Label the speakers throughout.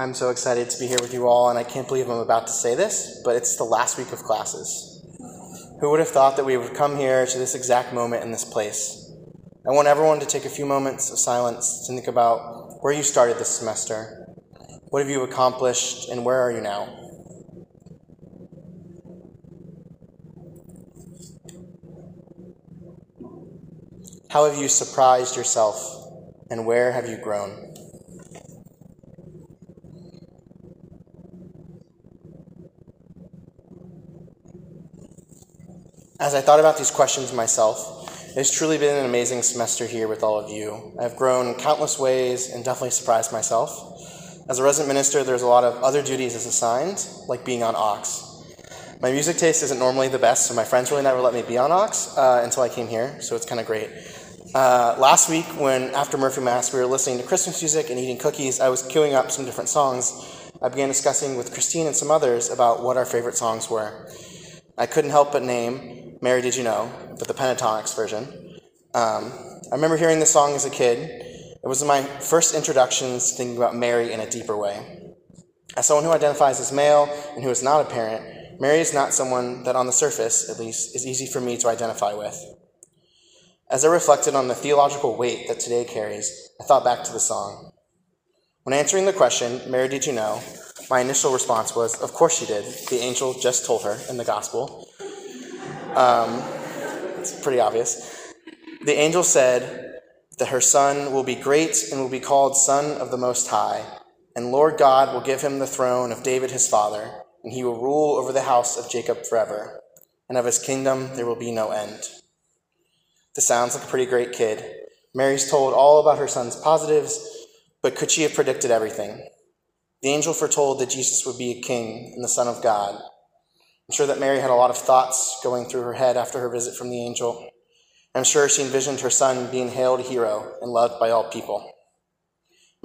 Speaker 1: I'm so excited to be here with you all, and I can't believe I'm about to say this, but it's the last week of classes. Who would have thought that we would come here to this exact moment in this place? I want everyone to take a few moments of silence to think about where you started this semester. What have you accomplished, and where are you now? How have you surprised yourself, and where have you grown? As I thought about these questions myself, it has truly been an amazing semester here with all of you. I've grown countless ways and definitely surprised myself. As a resident minister, there's a lot of other duties as assigned, like being on aux. My music taste isn't normally the best, so my friends really never let me be on aux uh, until I came here, so it's kind of great. Uh, last week, when after Murphy Mass we were listening to Christmas music and eating cookies, I was queuing up some different songs. I began discussing with Christine and some others about what our favorite songs were. I couldn't help but name Mary Did You Know, but the Pentatonix version. Um, I remember hearing this song as a kid. It was my first introductions to thinking about Mary in a deeper way. As someone who identifies as male and who is not a parent, Mary is not someone that, on the surface at least, is easy for me to identify with. As I reflected on the theological weight that today carries, I thought back to the song. When answering the question, Mary, did you know? My initial response was, Of course she did. The angel just told her in the gospel. Um, it's pretty obvious. The angel said that her son will be great and will be called Son of the Most High, and Lord God will give him the throne of David his father, and he will rule over the house of Jacob forever, and of his kingdom there will be no end. This sounds like a pretty great kid. Mary's told all about her son's positives, but could she have predicted everything? The angel foretold that Jesus would be a king and the Son of God, I'm sure that Mary had a lot of thoughts going through her head after her visit from the angel. I'm sure she envisioned her son being hailed a hero and loved by all people.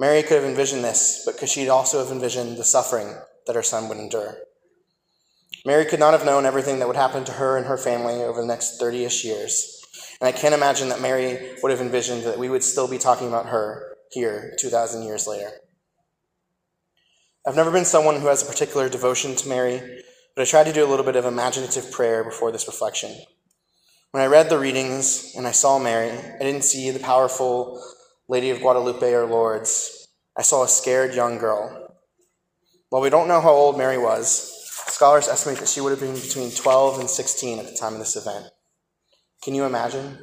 Speaker 1: Mary could have envisioned this, but could she also have envisioned the suffering that her son would endure? Mary could not have known everything that would happen to her and her family over the next 30 ish years. And I can't imagine that Mary would have envisioned that we would still be talking about her here 2,000 years later. I've never been someone who has a particular devotion to Mary, but I tried to do a little bit of imaginative prayer before this reflection. When I read the readings and I saw Mary, I didn't see the powerful Lady of Guadalupe or Lourdes. I saw a scared young girl. While we don't know how old Mary was, scholars estimate that she would have been between 12 and 16 at the time of this event. Can you imagine?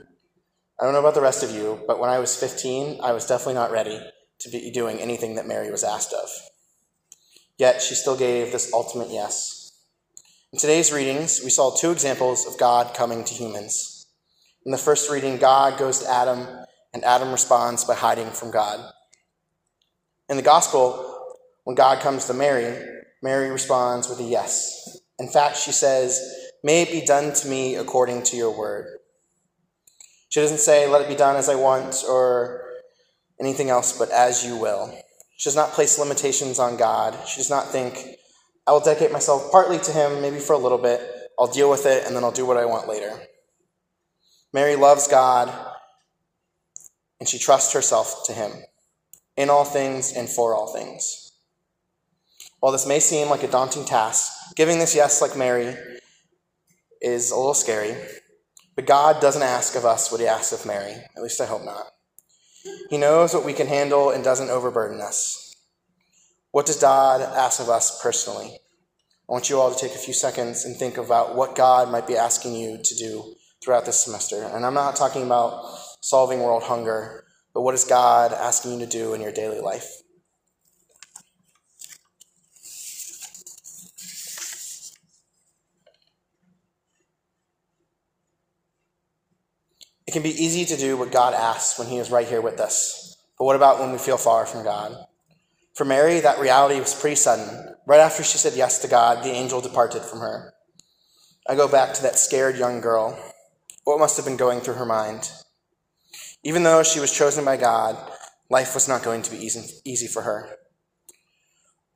Speaker 1: I don't know about the rest of you, but when I was 15, I was definitely not ready to be doing anything that Mary was asked of. Yet she still gave this ultimate yes. In today's readings, we saw two examples of God coming to humans. In the first reading, God goes to Adam, and Adam responds by hiding from God. In the gospel, when God comes to Mary, Mary responds with a yes. In fact, she says, May it be done to me according to your word. She doesn't say, Let it be done as I want or anything else, but as you will. She does not place limitations on God. She does not think, I will dedicate myself partly to Him, maybe for a little bit. I'll deal with it, and then I'll do what I want later. Mary loves God, and she trusts herself to Him in all things and for all things. While this may seem like a daunting task, giving this yes, like Mary, is a little scary, but God doesn't ask of us what He asks of Mary. At least I hope not. He knows what we can handle and doesn't overburden us. What does God ask of us personally? I want you all to take a few seconds and think about what God might be asking you to do throughout this semester. And I'm not talking about solving world hunger, but what is God asking you to do in your daily life? It can be easy to do what God asks when He is right here with us. But what about when we feel far from God? For Mary, that reality was pretty sudden. Right after she said yes to God, the angel departed from her. I go back to that scared young girl. What must have been going through her mind? Even though she was chosen by God, life was not going to be easy, for her.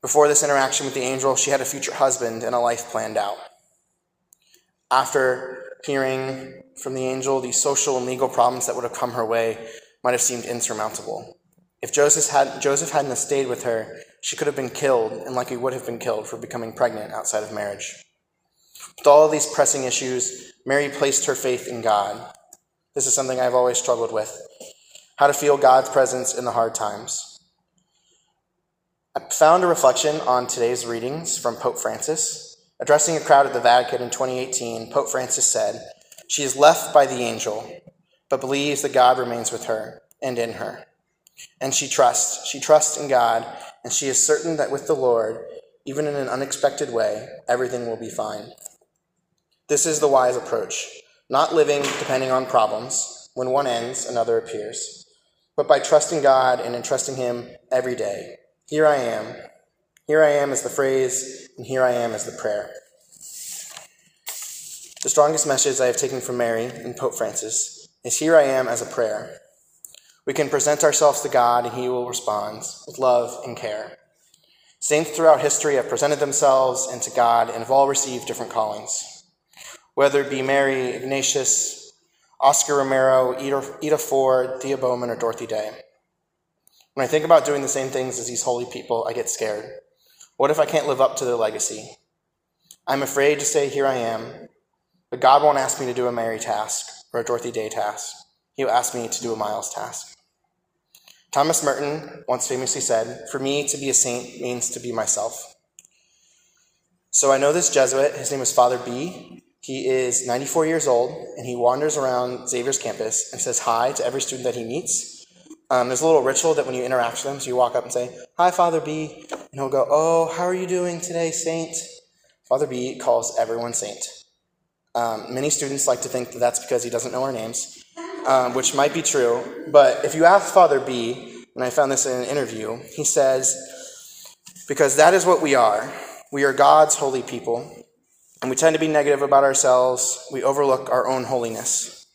Speaker 1: Before this interaction with the angel, she had a future husband and a life planned out. After hearing from the angel, the social and legal problems that would have come her way might have seemed insurmountable. If Joseph, had, Joseph hadn't stayed with her, she could have been killed and likely would have been killed for becoming pregnant outside of marriage. With all these pressing issues, Mary placed her faith in God. This is something I've always struggled with how to feel God's presence in the hard times. I found a reflection on today's readings from Pope Francis. Addressing a crowd at the Vatican in 2018, Pope Francis said, She is left by the angel, but believes that God remains with her and in her. And she trusts. She trusts in God, and she is certain that with the Lord, even in an unexpected way, everything will be fine. This is the wise approach, not living depending on problems. When one ends, another appears but by trusting God and entrusting Him every day. Here I am. Here I am is the phrase, and here I am is the prayer. The strongest message I have taken from Mary and Pope Francis is Here I am as a prayer. We can present ourselves to God, and He will respond with love and care. Saints throughout history have presented themselves and to God and have all received different callings. Whether it be Mary, Ignatius, Oscar Romero, Ita Ford, Thea Bowman, or Dorothy Day. When I think about doing the same things as these holy people, I get scared. What if I can't live up to their legacy? I'm afraid to say, Here I am, but God won't ask me to do a Mary task or a Dorothy Day task. He'll ask me to do a Miles task. Thomas Merton once famously said, For me to be a saint means to be myself. So I know this Jesuit, his name is Father B. He is 94 years old, and he wanders around Xavier's campus and says hi to every student that he meets. Um, there's a little ritual that when you interact with them, so you walk up and say, Hi, Father B. And he'll go, Oh, how are you doing today, Saint? Father B calls everyone Saint. Um, many students like to think that that's because he doesn't know our names, um, which might be true. But if you ask Father B, and I found this in an interview, he says, Because that is what we are. We are God's holy people, and we tend to be negative about ourselves. We overlook our own holiness.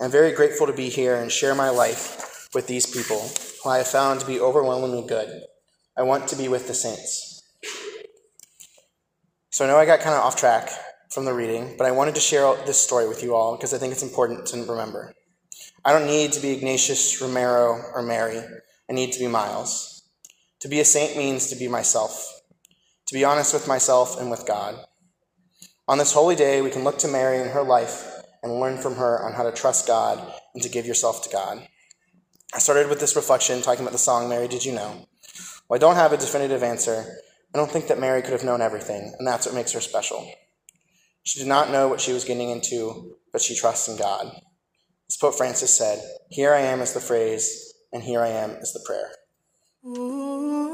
Speaker 1: I'm very grateful to be here and share my life with these people who I have found to be overwhelmingly good. I want to be with the saints. So I know I got kind of off track from the reading, but I wanted to share this story with you all because I think it's important to remember. I don't need to be Ignatius, Romero, or Mary. I need to be Miles. To be a saint means to be myself, to be honest with myself and with God. On this holy day, we can look to Mary and her life and learn from her on how to trust God and to give yourself to God. I started with this reflection talking about the song, Mary, Did You Know? Well, I don't have a definitive answer. I don't think that Mary could have known everything, and that's what makes her special. She did not know what she was getting into, but she trusts in God. As Pope Francis said, Here I am is the phrase, and here I am is the prayer. Ooh.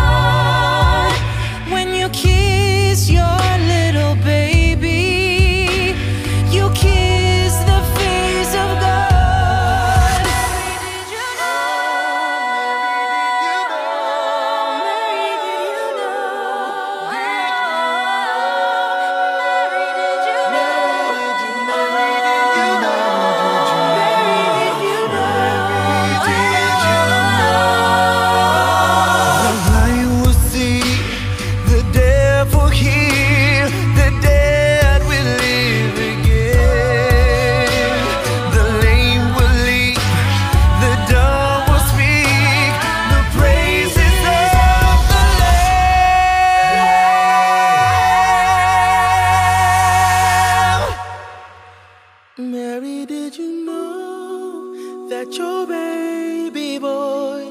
Speaker 2: Mary, did you know that your baby boy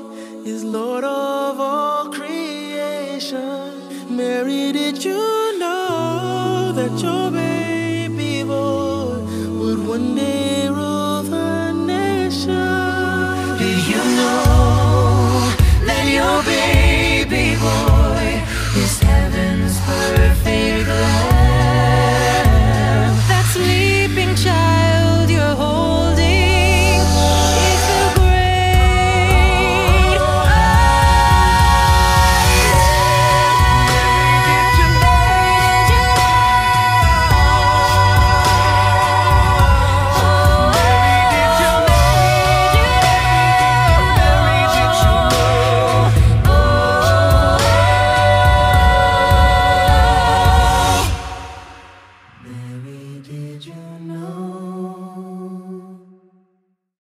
Speaker 3: is Lord of all creation? Mary, did you know that your baby boy would one day